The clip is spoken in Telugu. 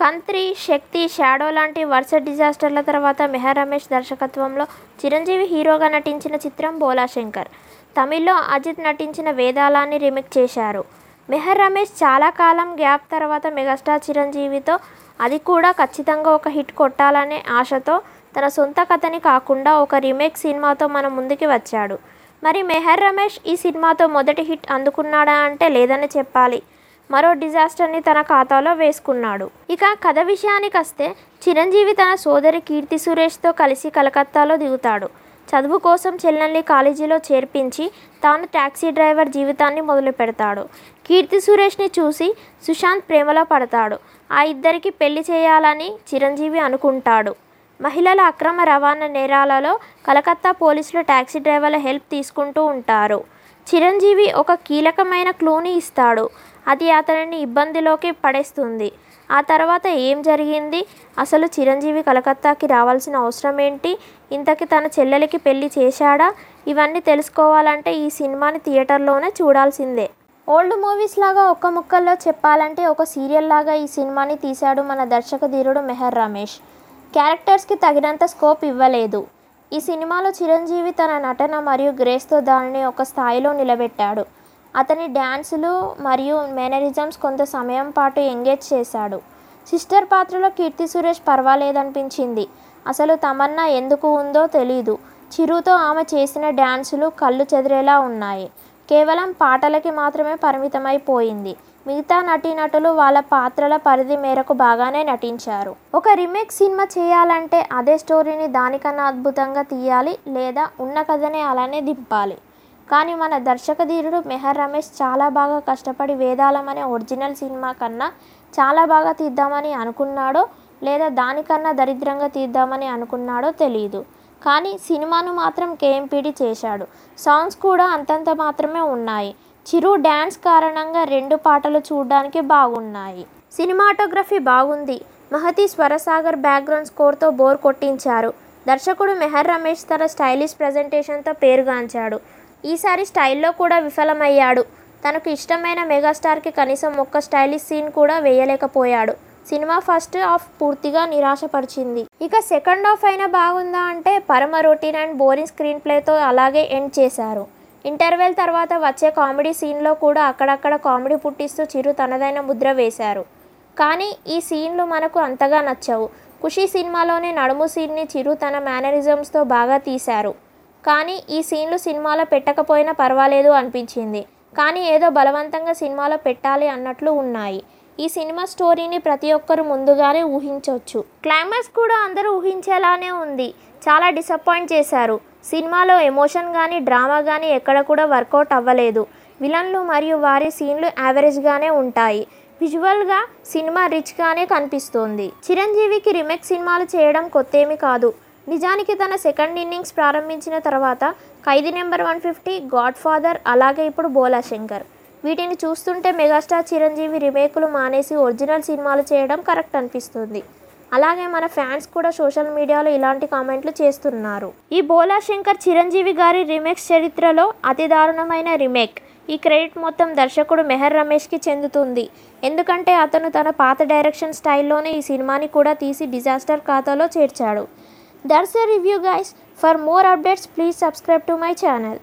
కంత్రి శక్తి షాడో లాంటి వరుస డిజాస్టర్ల తర్వాత మెహర్ రమేష్ దర్శకత్వంలో చిరంజీవి హీరోగా నటించిన చిత్రం బోలాశంకర్ తమిళ్ళో అజిత్ నటించిన వేదాలాన్ని రీమేక్ చేశారు. మెహర్ రమేష్ చాలా కాలం గ్యాప్ తర్వాత మెగాస్టార్ చిరంజీవితో అది కూడా ఖచ్చితంగా ఒక హిట్ కొట్టాలనే ఆశతో తన సొంత కథని కాకుండా ఒక రీమేక్ సినిమాతో మన ముందుకి వచ్చాడు. మరి మెహర్ రమేష్ ఈ సినిమాతో మొదటి హిట్ అందుకున్నాడా అంటే లేదని చెప్పాలి. మరో డిజాస్టర్ని తన ఖాతాలో వేసుకున్నాడు. ఇక కథ విషయానికి వస్తే చిరంజీవి తన సోదరి కీర్తి సురేష్తో కలిసి కలకత్తాలో దిగుతాడు. చదువు కోసం చెల్లెల్ని కాలేజీలో చేర్పించి తాను ట్యాక్సీ డ్రైవర్ జీవితాన్ని మొదలు పెడతాడు కీర్తి సురేష్ని చూసి సుశాంత్ ప్రేమలో పడతాడు. ఆ ఇద్దరికి పెళ్ళి చేయాలని చిరంజీవి అనుకుంటాడు. మహిళల అక్రమ రవాణా నేరాలలో కలకత్తా పోలీసులు ట్యాక్సీ డ్రైవర్ల హెల్ప్ తీసుకుంటూ ఉంటారు. చిరంజీవి ఒక కీలకమైన క్లూని ఇస్తాడు. అది అతనిని ఇబ్బందిలోకి పడేస్తుంది. ఆ తర్వాత ఏం జరిగింది? అసలు చిరంజీవి కలకత్తాకి రావాల్సిన అవసరం ఏంటి? ఇంతకి తన చెల్లెలికి పెళ్ళి చేశాడా? ఇవన్నీ తెలుసుకోవాలంటే ఈ సినిమాని థియేటర్లోనే చూడాల్సిందే. ఓల్డ్ మూవీస్ లాగా ఒక్క ముక్కల్లో చెప్పాలంటే ఒక సీరియల్ లాగా ఈ సినిమాని తీశాడు మన దర్శక ధీరుడు మెహర్ రమేష్. క్యారెక్టర్స్కి తగినంత స్కోప్ ఇవ్వలేదు. ఈ సినిమాలో చిరంజీవి తన నటన మరియు గ్రేస్తో దానిని ఒక స్థాయిలో నిలబెట్టాడు. అతని డ్యాన్సులు మరియు మేనరిజమ్స్ కొంత సమయం పాటు ఎంగేజ్ చేశాడు. సిస్టర్ పాత్రలో కీర్తి సురేష్ పర్వాలేదనిపించింది. అసలు తమన్నా ఎందుకు ఉందో తెలీదు. చిరుతో ఆమె చేసిన డ్యాన్సులు కళ్ళు చెదిరేలా ఉన్నాయి. కేవలం పాటలకి మాత్రమే పరిమితమైపోయింది. మిగతా నటీనటులు వాళ్ళ పాత్రల పరిధి మేరకు బాగానే నటించారు. ఒక రీమేక్ సినిమా చేయాలంటే అదే స్టోరీని దానికన్నా అద్భుతంగా తీయాలి లేదా ఉన్న కథనే అలానే దింపాలి. కానీ మన దర్శకధీరుడు మెహర్ రమేష్ చాలా బాగా కష్టపడి వేదాలం అనే ఒరిజినల్ సినిమా కన్నా చాలా బాగా తీద్దామని అనుకున్నాడో లేదా దానికన్నా దరిద్రంగా తీద్దామని అనుకున్నాడో తెలియదు కానీ సినిమాను మాత్రం కేఎంపీడీ చేశాడు. సాంగ్స్ కూడా అంతంత మాత్రమే ఉన్నాయి. చిరు డ్యాన్స్ కారణంగా రెండు పాటలు చూడడానికి బాగున్నాయి. సినిమాటోగ్రఫీ బాగుంది. మహతి స్వరసాగర్ బ్యాక్గ్రౌండ్ స్కోర్తో బోర్ కొట్టించారు. దర్శకుడు మెహర్ రమేష్ తన స్టైలిష్ ప్రజెంటేషన్తో పేరుగాంచాడు. ఈసారి స్టైల్లో కూడా విఫలమయ్యాడు. తనకు ఇష్టమైన మెగాస్టార్కి కనీసం ఒక్క స్టైలిష్ సీన్ కూడా వేయలేకపోయాడు. సినిమా ఫస్ట్ హాఫ్ పూర్తిగా నిరాశపరిచింది. ఇక సెకండ్ హాఫ్ అయినా బాగుందా అంటే పరమ రొటీన్ అండ్ బోరింగ్ స్క్రీన్ ప్లేతో అలాగే ఎండ్ చేశారు. ఇంటర్వెల్ తర్వాత వచ్చే కామెడీ సీన్లో కూడా అక్కడక్కడ కామెడీ పుట్టిస్తూ చిరు తనదైన ముద్ర వేశారు. కానీ ఈ సీన్లు మనకు అంతగా నచ్చవు. ఖుషి సినిమాలోనే నడుము సీన్ని చిరు తన మేనరిజమ్స్తో బాగా తీశారు. కానీ ఈ సీన్లు సినిమాలో పెట్టకపోయినా పర్వాలేదు అనిపించింది. కానీ ఏదో బలవంతంగా సినిమాలో పెట్టాలి అన్నట్లు ఉన్నాయి. ఈ సినిమా స్టోరీని ప్రతి ఒక్కరు ముందుగానే ఊహించవచ్చు క్లైమాక్స్ కూడా అందరూ ఊహించేలానే ఉంది. చాలా డిసప్పాయింట్ చేశారు. సినిమాలో ఎమోషన్ కానీ డ్రామా కానీ ఎక్కడ కూడా వర్కౌట్ అవ్వలేదు. విలన్లు మరియు వారి సీన్లు యావరేజ్గానే ఉంటాయి. విజువల్గా సినిమా రిచ్గానే కనిపిస్తోంది. చిరంజీవికి రిమేక్ సినిమాలు చేయడం కొత్తేమి కాదు. నిజానికి తన సెకండ్ ఇన్నింగ్స్ ప్రారంభించిన తర్వాత Khaidi number one fifty Godfather అలాగే ఇప్పుడు బోలా శంకర్. వీటిని చూస్తుంటే మెగాస్టార్ చిరంజీవి రిమేకులు మానేసి ఒరిజినల్ సినిమాలు చేయడం కరెక్ట్ అనిపిస్తుంది. అలాగే మన ఫ్యాన్స్ కూడా సోషల్ మీడియాలో ఇలాంటి కామెంట్లు చేస్తున్నారు. ఈ బోలా శంకర్ చిరంజీవి గారి రీమేక్స్ చరిత్రలో అతి దారుణమైన రీమేక్. ఈ క్రెడిట్ మొత్తం దర్శకుడు మెహర్ రమేష్కి చెందుతుంది. ఎందుకంటే అతను తన పాత డైరెక్షన్ స్టైల్లోనే ఈ సినిమాని కూడా తీసి డిజాస్టర్ ఖాతాలో చేర్చాడు. That's review guys for more updates please subscribe to my channel.